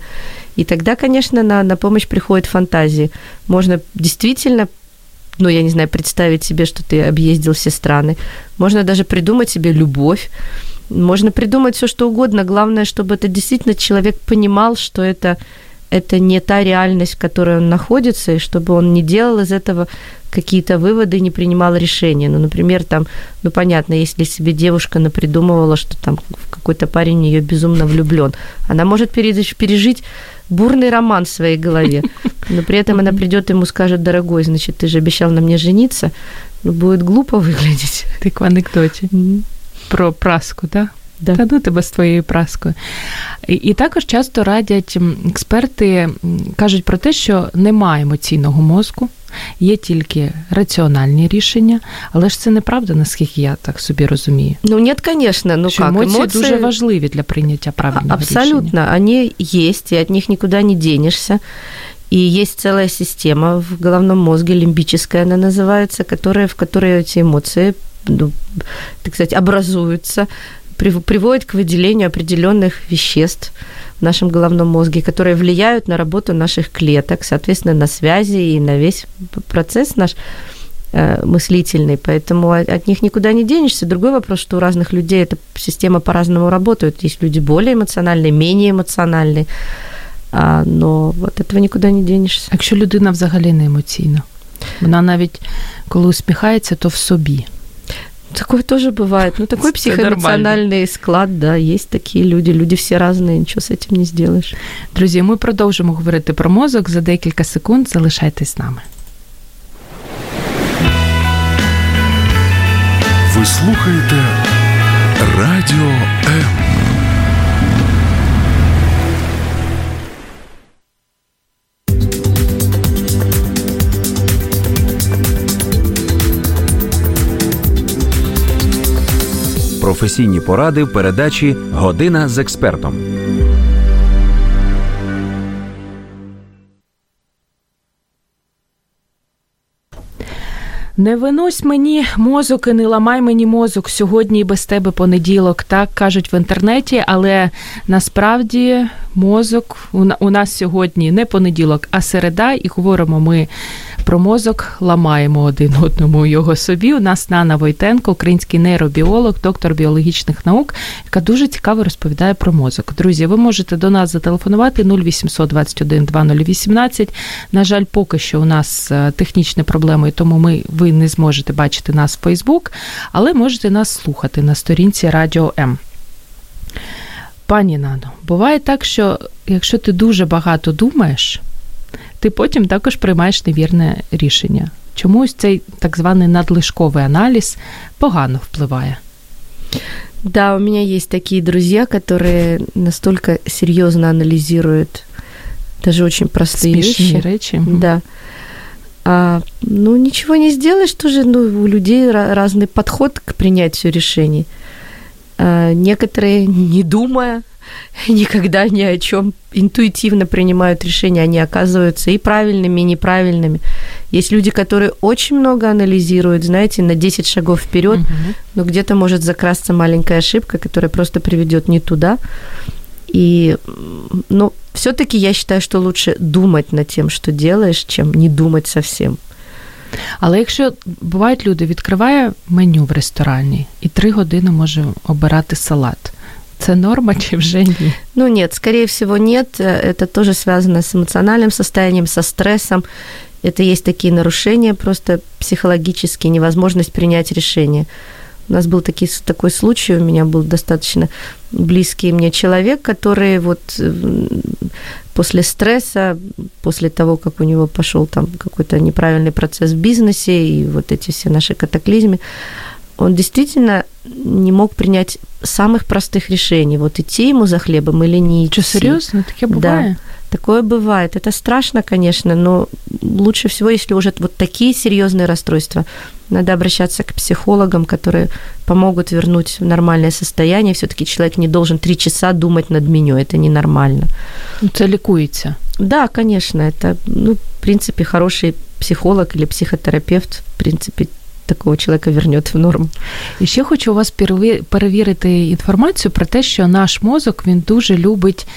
И тогда, конечно, на, на помощь приходит фантазии. Можно действительно ну, я не знаю, представить себе, что ты объездил все страны. Можно даже придумать себе любовь. Можно придумать все, что угодно. Главное, чтобы это действительно человек понимал, что это, это не та реальность, в которой он находится, и чтобы он не делал из этого какие-то выводы, не принимал решения. Ну, например, там, ну, понятно, если себе девушка напридумывала, что там какой-то парень в нее безумно влюблен, она может пережить бурный роман в своей голове, но при этом она придет ему скажет, дорогой, значит, ты же обещал на мне жениться, ну, будет глупо выглядеть. Ты в анекдоте про праску, да? Да. Та ну тебе з твоєю праскою. І, і також часто радять експерти, кажуть про те, що немає емоційного мозку, є тільки раціональні рішення, але ж це неправда, наскільки я так собі розумію. Ну, ні, звісно, ну що как? емоції Эмоции... дуже важливі для прийняття правильного Абсолютно, рішення. они есть, и от них никуда не денешься. И есть целая система в головном мозге, лимбическая она называется, которая, в которой эти эмоции, ну, так сказать, образуются, приводит к выделению определенных веществ в нашем головном мозге, которые влияют на работу наших клеток, соответственно, на связи и на весь процесс наш э, мыслительный, поэтому от них никуда не денешься. Другой вопрос, что у разных людей эта система по-разному работает. Есть люди более эмоциональные, менее эмоциональные, а, но от этого никуда не денешься. А якщо людина взагалі не емоційна, вона навіть коли усміхається, то в собі. Такое тоже бывает. Ну, такой психоэмоциональный склад, да, есть такие люди. Люди все разные, ничего с этим не сделаешь. Друзі, ми продовжимо говорити про мозок за декілька секунд. Залишайтесь з нами. Ви слухаєте Радіо М. професійні поради в передачі Година з експертом. Не винось мені мозок і не ламай мені мозок сьогодні без тебе понеділок. Так кажуть в інтернеті, але насправді мозок у нас сьогодні не понеділок, а середа, і говоримо ми про мозок, ламаємо один одному його собі. У нас Нана Войтенко, український нейробіолог, доктор біологічних наук, яка дуже цікаво розповідає про мозок. Друзі, ви можете до нас зателефонувати 0800 21 2018. На жаль, поки що у нас е, технічні проблеми, тому ми ви не зможете бачити нас в Фейсбук, але можете нас слухати на сторінці Радіо М. Пані Нано, буває так, що якщо ти дуже багато думаєш, ти потім також приймаєш невірне рішення. Чомусь цей так званий надлишковий аналіз погано впливає. Да, у меня есть такие друзья, которые настолько серьезно анализируют даже очень простые Смешные вещи. речи. Да. А, ну, ничего не сделаешь тоже, ну, у людей разный подход к принятию решений. А, некоторые, не думая, никогда ни о чем интуитивно принимают решения, они оказываются и правильными, и неправильными. Есть люди, которые очень много анализируют, знаете, на 10 шагов вперед, угу. но где-то может закрасться маленькая ошибка, которая просто приведет не туда. И, ну, все-таки я считаю, что лучше думать над тем, что делаешь, чем не думать совсем. Але якщо бувають люди, відкриває меню в ресторані і три години може обирати салат. Это норма, чи вже ні? Ну нет, скорее всего нет. Это тоже связано с эмоциональным состоянием, со стрессом. Это есть такие нарушения, просто психологические, невозможность принять решение. У нас был таки, такой случай, у меня был достаточно близкий мне человек, который вот после стресса, после того, как у него пошел там какой-то неправильный процесс в бизнесе и вот эти все наши катаклизмы, он действительно не мог принять самых простых решений. Вот идти ему за хлебом или не идти. Что, серьезно? Такое бывает? Да, такое бывает. Это страшно, конечно, но лучше всего, если уже вот такие серьезные расстройства, надо обращаться к психологам, которые помогут вернуть в нормальное состояние. Все-таки человек не должен три часа думать над меню. Это ненормально. Это ликуется. Да, конечно. Это, ну, в принципе, хороший психолог или психотерапевт, в принципе, такого чоловіка вернет в норму. І ще хочу у вас перевірити інформацію про те, що наш мозок він дуже любить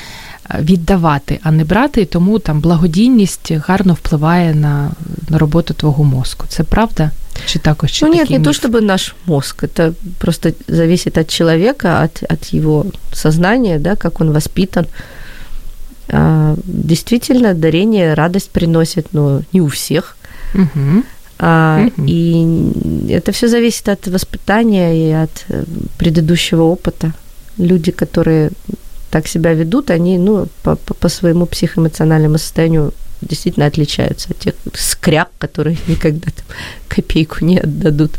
віддавати, а не брати, і тому там благодійність гарно впливає на, на роботу твого мозку. Це правда? Чи також чи Ну нет, не миф? то чтобы наш мозг, это просто зависит от человека, от, от его сознания, да, как он воспитан. А, действительно, дарение радость приносит, но не у всех. Угу. Угу. И это все зависит от воспитания и от предыдущего опыта. Люди, которые так себя ведут, они ну, по, по своему психоэмоциональному состоянию действительно отличаются от тех скряк, которые никогда там копійку не віддадуть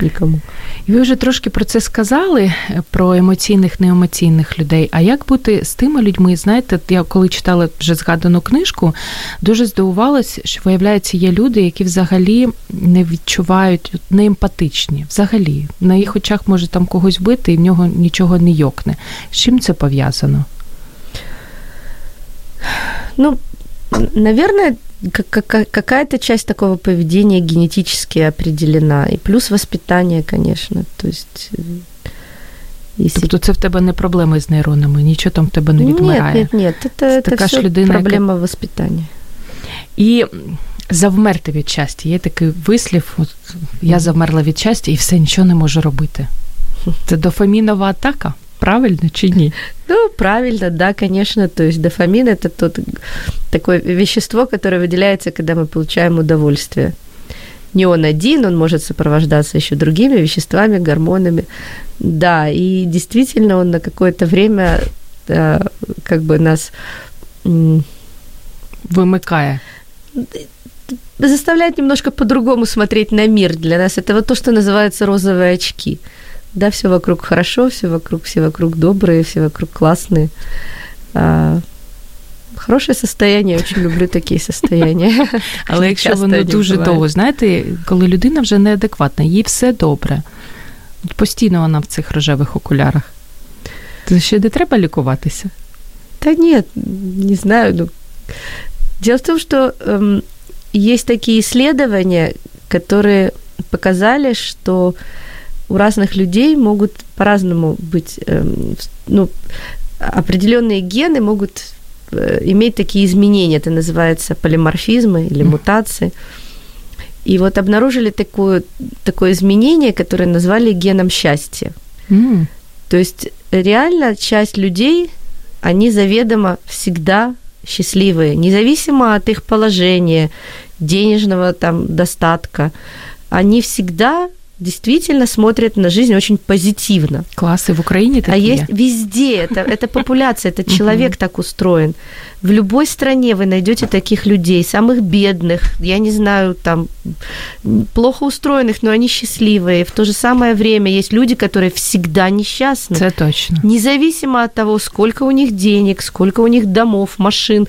нікому. Ви вже трошки про це сказали, про емоційних, неемоційних людей. А як бути з тими людьми? Знаєте, я коли читала вже згадану книжку, дуже здивувалась, що виявляється, є люди, які взагалі не відчувають, не емпатичні. Взагалі, на їх очах може там когось бити, і в нього нічого не йокне. З чим це пов'язано? Ну, наверное, какая-то часть такого поведения генетически определена. И плюс воспитание, конечно. То есть Если... Тобто це в тебе не проблеми з нейронами, нічого там в тебе не відмирає. Нет, нет, нет. Это, це це все людина, проблема яка... воспитання. І завмерти від щастя. Є такий вислів: от, я завмерла від щастя і все нічого не можу робити. Це дофамінова атака? Правильно чи ні? Ну, правильно, да, конечно. То есть дофамин – это тот, такое вещество, которое выделяется, когда мы получаем удовольствие. Не он один, он может сопровождаться еще другими веществами, гормонами. Да, и действительно он на какое-то время да, как бы нас... Вымыкая. Заставляет немножко по-другому смотреть на мир. Для нас это вот то, что называется розовые очки – да, все вокруг хорошо, все вокруг, все вокруг добрые, все вокруг классные. А, Хороше состояние, очень люблю такі состояння. Але якщо воно дуже довго, знаєте, коли людина вже неадекватна, їй все добре. Постійно вона в цих рожевих окулярах. То ще не треба лікуватися? Да нет, не знаю. Ну, дело в том, что эм, есть такие исследования, которые показали, что у разных людей могут по-разному быть, эм, ну, определенные гены могут э, иметь такие изменения, это называется полиморфизмы или мутации. И вот обнаружили такое, такое изменение, которое назвали геном счастья. Mm. То есть реально часть людей, они заведомо всегда счастливые, независимо от их положения, денежного там достатка. Они всегда действительно смотрят на жизнь очень позитивно. Классы в Украине такие. А есть везде, это, это популяция, это человек так устроен. В любой стране вы найдете таких людей, самых бедных, я не знаю, там, плохо устроенных, но они счастливые. В то же самое время есть люди, которые всегда несчастны. Это точно. Независимо от того, сколько у них денег, сколько у них домов, машин.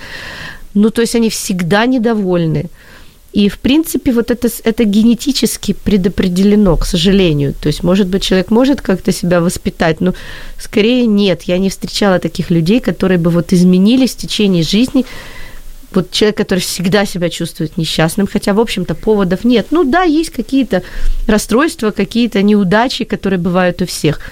Ну, то есть они всегда недовольны. И, в принципе, вот это, это генетически предопределено, к сожалению. То есть, может быть, человек может как-то себя воспитать, но скорее нет. Я не встречала таких людей, которые бы вот изменились в течение жизни. Вот человек, который всегда себя чувствует несчастным, хотя, в общем-то, поводов нет. Ну да, есть какие-то расстройства, какие-то неудачи, которые бывают у всех –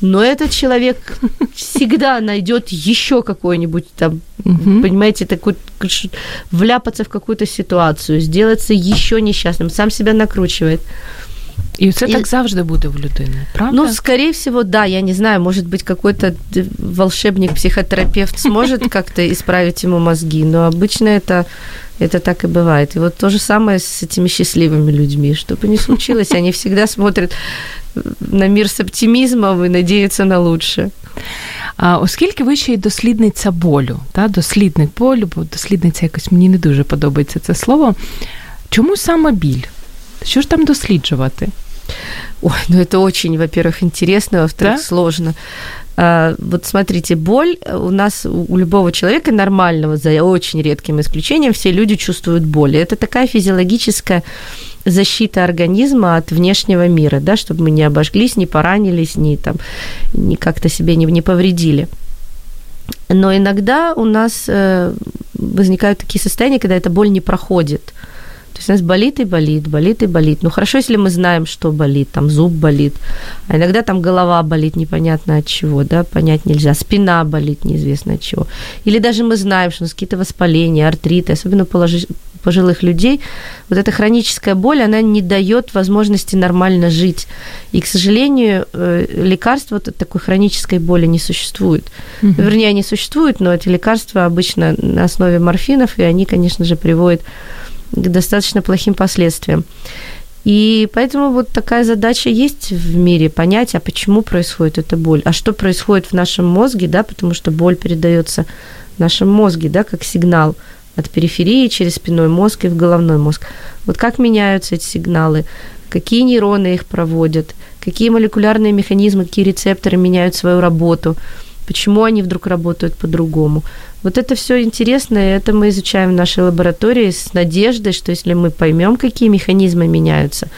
но этот человек всегда найдет еще какой-нибудь там, угу. понимаете, такой вляпаться в какую-то ситуацию, сделаться еще несчастным, сам себя накручивает. І це і... так завжди буде в людини, правда? Ну, скорее всего, да. Я не знаю, может быть, какой-то волшебник, психотерапевт сможет как-то исправить ему мозги, но обычно это, это так и бывает. И вот то же самое с этими счастливыми людьми. Что бы ни случилось, они всегда смотрят на мир з оптимізмом і надіються на лучше. А, Оскільки ви ще й дослідниця болю, та, дослідник болю, бо дослідниця якось мені не дуже подобається це слово. Чому саме біль? Що ж там досліджувати? Ой, ну это очень, во-первых, интересно, во-вторых, да? сложно. А, вот смотрите, боль у нас, у любого человека нормального, за очень редким исключением, все люди чувствуют боль. Это такая физиологическая защита организма от внешнего мира, да, чтобы мы не обожглись, не поранились, не, там, не как-то себе не, не повредили. Но иногда у нас э, возникают такие состояния, когда эта боль не проходит. То есть у нас болит и болит, болит и болит. Ну хорошо, если мы знаем, что болит, там зуб болит, а иногда там голова болит непонятно от чего, да, понять нельзя, спина болит неизвестно от чего. Или даже мы знаем, что у нас какие-то воспаления, артриты, особенно положи, пожилых людей, вот эта хроническая боль, она не дает возможности нормально жить. И, к сожалению, э, лекарства от такой хронической боли не существует. Угу. Вернее, они существуют, но эти лекарства обычно на основе морфинов, и они, конечно же, приводят к достаточно плохим последствиям. И поэтому вот такая задача есть в мире понять, а почему происходит эта боль, а что происходит в нашем мозге, да, потому что боль передается в нашем мозге, да, как сигнал от периферии через спинной мозг и в головной мозг. Вот как меняются эти сигналы, какие нейроны их проводят, какие молекулярные механизмы, какие рецепторы меняют свою работу, почему они вдруг работают по-другому. Вот это все интересно, и это мы изучаем в нашей лаборатории с надеждой, что если мы поймем, какие механизмы меняются,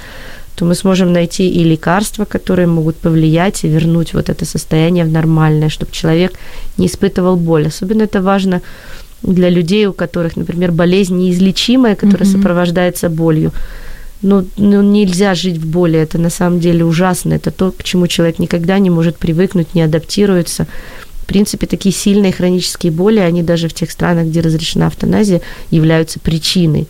то мы сможем найти и лекарства, которые могут повлиять и вернуть вот это состояние в нормальное, чтобы человек не испытывал боль. Особенно это важно для людей, у которых, например, болезнь неизлечимая, которая mm-hmm. сопровождается болью. Ну, ну, нельзя жить в боли, это на самом деле ужасно, это то, к чему человек никогда не может привыкнуть, не адаптируется. В принципе, такие сильные хронические боли, они даже в тех странах, где разрешена автоназия, являются причиной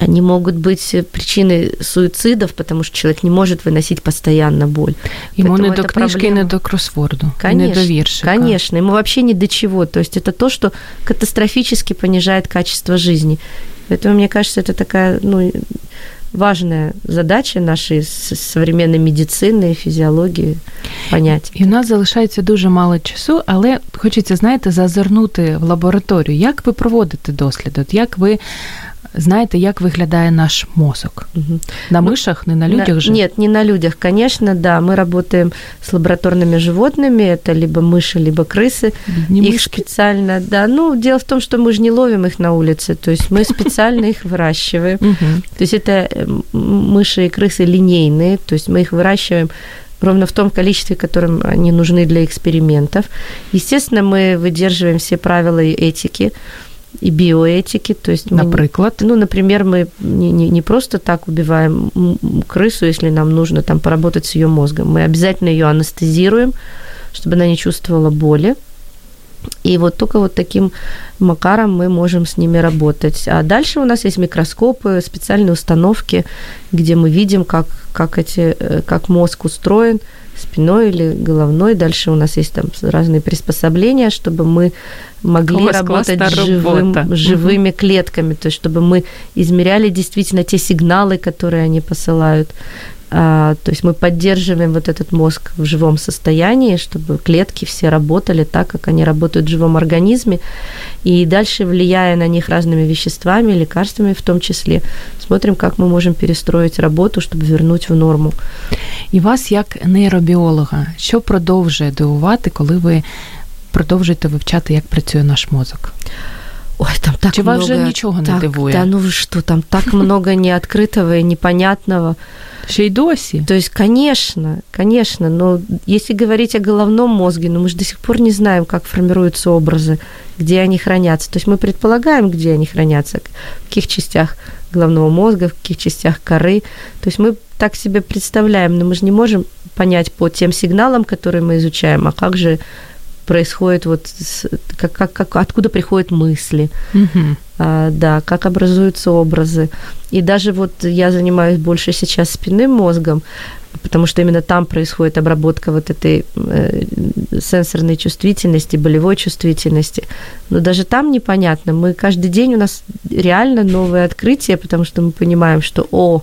они могут быть причиной суицидов, потому что человек не может выносить постоянно боль. Ему не до книжки, проблема. не до кроссворду, конечно, не до виршика. Конечно, ему вообще ни до чего. То есть это то, что катастрофически понижает качество жизни. Поэтому, мне кажется, это такая ну, важная задача нашої современної медицини, фізіології понять. І у нас залишається дуже мало часу, але хочеться, знаєте, зазирнути в лабораторію. Як ви проводите досліди? От як ви знаєте, як виглядає наш мозок? Угу. На ну, мышах, не на людях на, же? Нет, не на людях, конечно, да. Мы работаем с лабораторными животными, это либо мыши, либо крысы. Не их мышки. специально, да. Ну, дело в том, что мы же не ловим их на улице, то есть мы специально их выращиваем. То есть это э, мыши и крысы линейные, то есть мы их выращиваем ровно в том количестве, которым они нужны для экспериментов. Естественно, мы выдерживаем все правила этики и биоэтики. То есть Наприклад? Ну, например, мы не, не, не просто так убиваем крысу, если нам нужно там поработать с ее мозгом. Мы обязательно ее анестезируем, чтобы она не чувствовала боли. И вот только вот таким макаром мы можем с ними работать. А дальше у нас есть микроскопы, специальные установки, где мы видим, как, как, эти, э, как мозг устроен, спиной или головной. Дальше у нас есть там разные приспособления, чтобы мы могли работать живым, живыми угу. клетками, то есть чтобы мы измеряли действительно те сигналы, которые они посылают. А, то есть мы поддерживаем вот этот мозг в живом состоянии, чтобы клетки все работали так, как они работают в живом организме. И дальше, влияя на них разными веществами, лекарствами в том числе, смотрим, как мы можем перестроить работу, чтобы вернуть в норму. І вас, як нейробіолога, що продовжує дивувати, коли ви продовжуєте вивчати, як працює наш мозок? Ой, там так Чи много... вас вже нічого не так, дивує? Да ну что, там так много неоткрытого и непонятного. Ще й досі. То есть, конечно, конечно, но если говорить о головном мозге, ну мы же до сих пор не знаем, как формируются образы, где они хранятся. То есть мы предполагаем, где они хранятся, в каких частях головного мозга, в каких частях коры. То есть мы так себе представляем, но мы же не можем понять по тем сигналам, которые мы изучаем, а как же происходит вот как, как, как откуда приходят мысли, угу. а, да, как образуются образы. И даже вот я занимаюсь больше сейчас спинным мозгом, потому что именно там происходит обработка вот этой э, сенсорной чувствительности, болевой чувствительности. Но даже там непонятно. Мы каждый день у нас реально новые открытия, потому что мы понимаем, что о,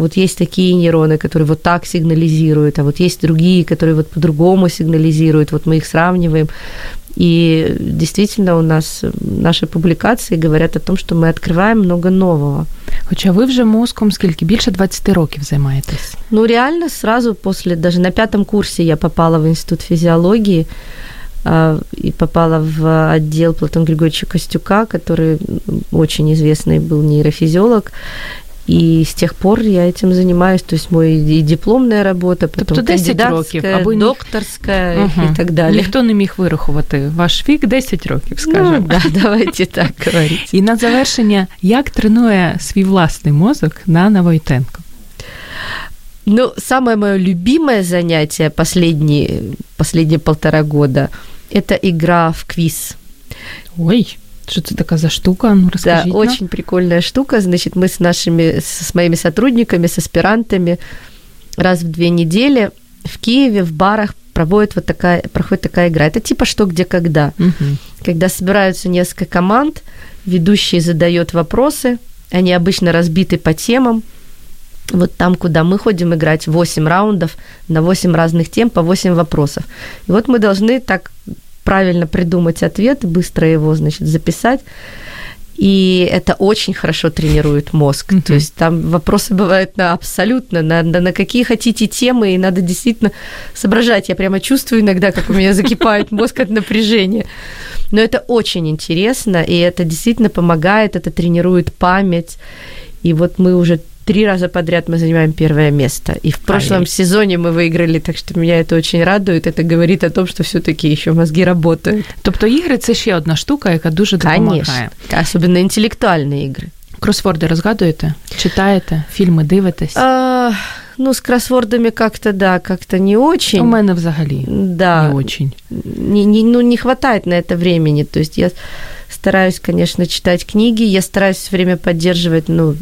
вот есть такие нейроны, которые вот так сигнализируют, а вот есть другие, которые вот по-другому сигнализируют, вот мы их сравниваем. И действительно у нас наши публикации говорят о том, что мы открываем много нового. Хоча ви вже мозком скільки? Більше 20 років займаєтесь? Ну, реально сразу после, даже на пятом курсе я попала в институт физиологии, и попала в отдел Платона Григорьевича Костюка, который очень известный был нейрофизиолог. И с тех пор я этим занимаюсь. То есть мой и дипломная робота, потом тобто 10 років, або докторська угу. і так далі. Ніхто не міг вирахувати ваш вік 10 років, скажімо. Ну, да, давайте так говорити. І на завершення, як тренує свій власний мозок Нана Войтенко? Ну, самое мое любимое занятие последние, последние полтора года – это игра в квиз. Ой, что это такая за штука? Ну. Да, очень прикольная штука. Значит, мы с нашими, с моими сотрудниками, с аспирантами раз в две недели в Киеве в барах проводит вот такая, проходит такая игра. Это типа что, где, когда. Угу. Когда собираются несколько команд, ведущий задает вопросы, они обычно разбиты по темам. Вот там, куда мы ходим играть, 8 раундов на 8 разных тем по 8 вопросов. И вот мы должны так правильно придумать ответ, быстро его, значит, записать. И это очень хорошо тренирует мозг. Mm-hmm. То есть там вопросы бывают на абсолютно, на, на, на какие хотите темы, и надо действительно соображать. Я прямо чувствую иногда, как у меня закипает мозг от напряжения. Но это очень интересно, и это действительно помогает, это тренирует память. И вот мы уже три раза подряд мы занимаем первое место. И в прошлом Ай. сезоне мы выиграли, так что меня это очень радует. Это говорит о том, что все-таки еще мозги работают. Тобто ігри це ще одна штука, яка дуже допомагає. Конечно. Особенно інтелектуальні ігри. Кросворди розгадуєте? Читаєте? Фільми дивитесь? А, ну, с кроссвордами как-то, да, как-то не очень. У мене взагалі да. не очень. Не, не, ну, не хватает на это времени. То есть я стараюсь, конечно, читать книги, я стараюсь все время поддерживать ну,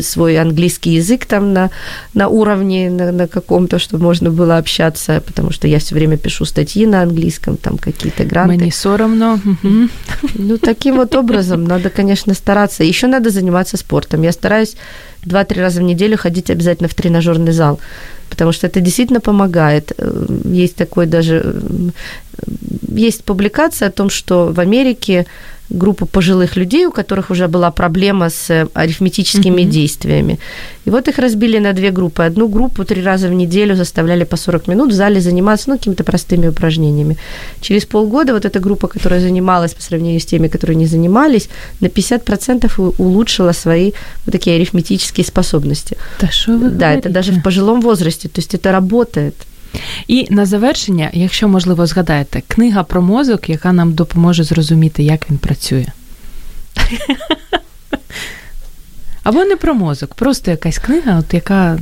свой английский язык там на, на уровне, на, на каком-то, чтобы можно было общаться, потому что я все время пишу статьи на английском, там какие-то гранты. Мне соромно. Ну, таким вот образом надо, конечно, стараться. Еще надо заниматься спортом. Я стараюсь два-три раза в неделю ходить обязательно в тренажерный зал, потому что это действительно помогает. Есть такой даже... Есть публикация о том, что в Америке группу пожилых людей, у которых уже была проблема с э, арифметическими mm-hmm. действиями. И вот их разбили на две группы. Одну группу три раза в неделю заставляли по 40 минут в зале заниматься ну, какими-то простыми упражнениями. Через полгода вот эта группа, которая занималась по сравнению с теми, которые не занимались, на 50% улучшила свои вот такие арифметические способности. Да, что вы да это даже в пожилом возрасте. То есть это работает. І на завершення, якщо можливо згадаєте, книга про мозок, яка нам допоможе зрозуміти, як він працює. Або не про мозок, просто якась книга, от яка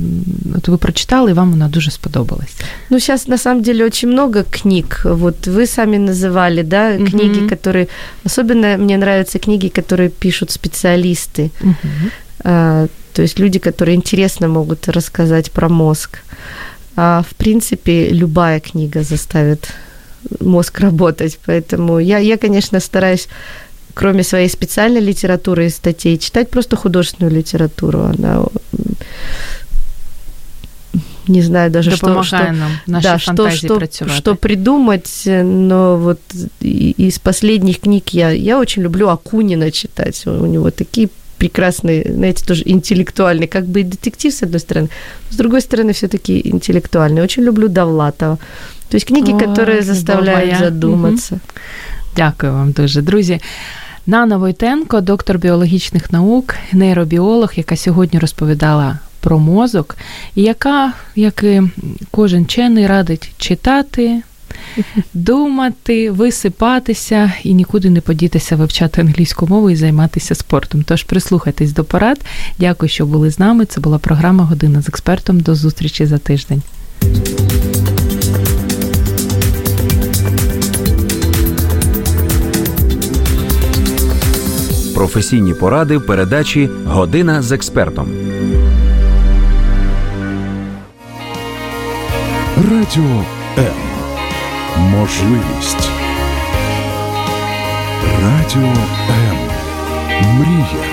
от ви прочитали, і вам вона дуже сподобалась. Ну, сейчас на самом деле очень много книг. Вот вы сами называли, да, книги, mm-hmm. которые... Особенно мне нравятся книги, которые пишут специалисты. Mm-hmm. А, то есть люди, которые интересно могут рассказать про мозг. А, В принципе, любая книга заставит мозг работать. Поэтому я, я конечно, стараюсь кроме своей специальной литературы и статей, читать просто художественную литературу. Она не знаю даже, что, что, нам да, что, что, что придумать, но вот из последних книг я, я очень люблю Акунина читать. У него такие прекрасный, знаете, тоже интеллектуальный, как бы детектив, с одной стороны, с другой стороны, все-таки интеллектуальный. Очень люблю Довлатова. То есть книги, О, которые заставляют задуматься. Угу. Дякую вам дуже, друзі. Нана Войтенко, доктор біологічних наук, нейробіолог, яка сьогодні розповідала про мозок, і яка, як і кожен вчений, радить читати, думати, висипатися і нікуди не подітися вивчати англійську мову і займатися спортом. Тож прислухайтесь до порад. Дякую, що були з нами. Це була програма Година з експертом. До зустрічі за тиждень. Професійні поради в передачі Година з експертом. Радіо. Можливість. Радіо М. Мрія.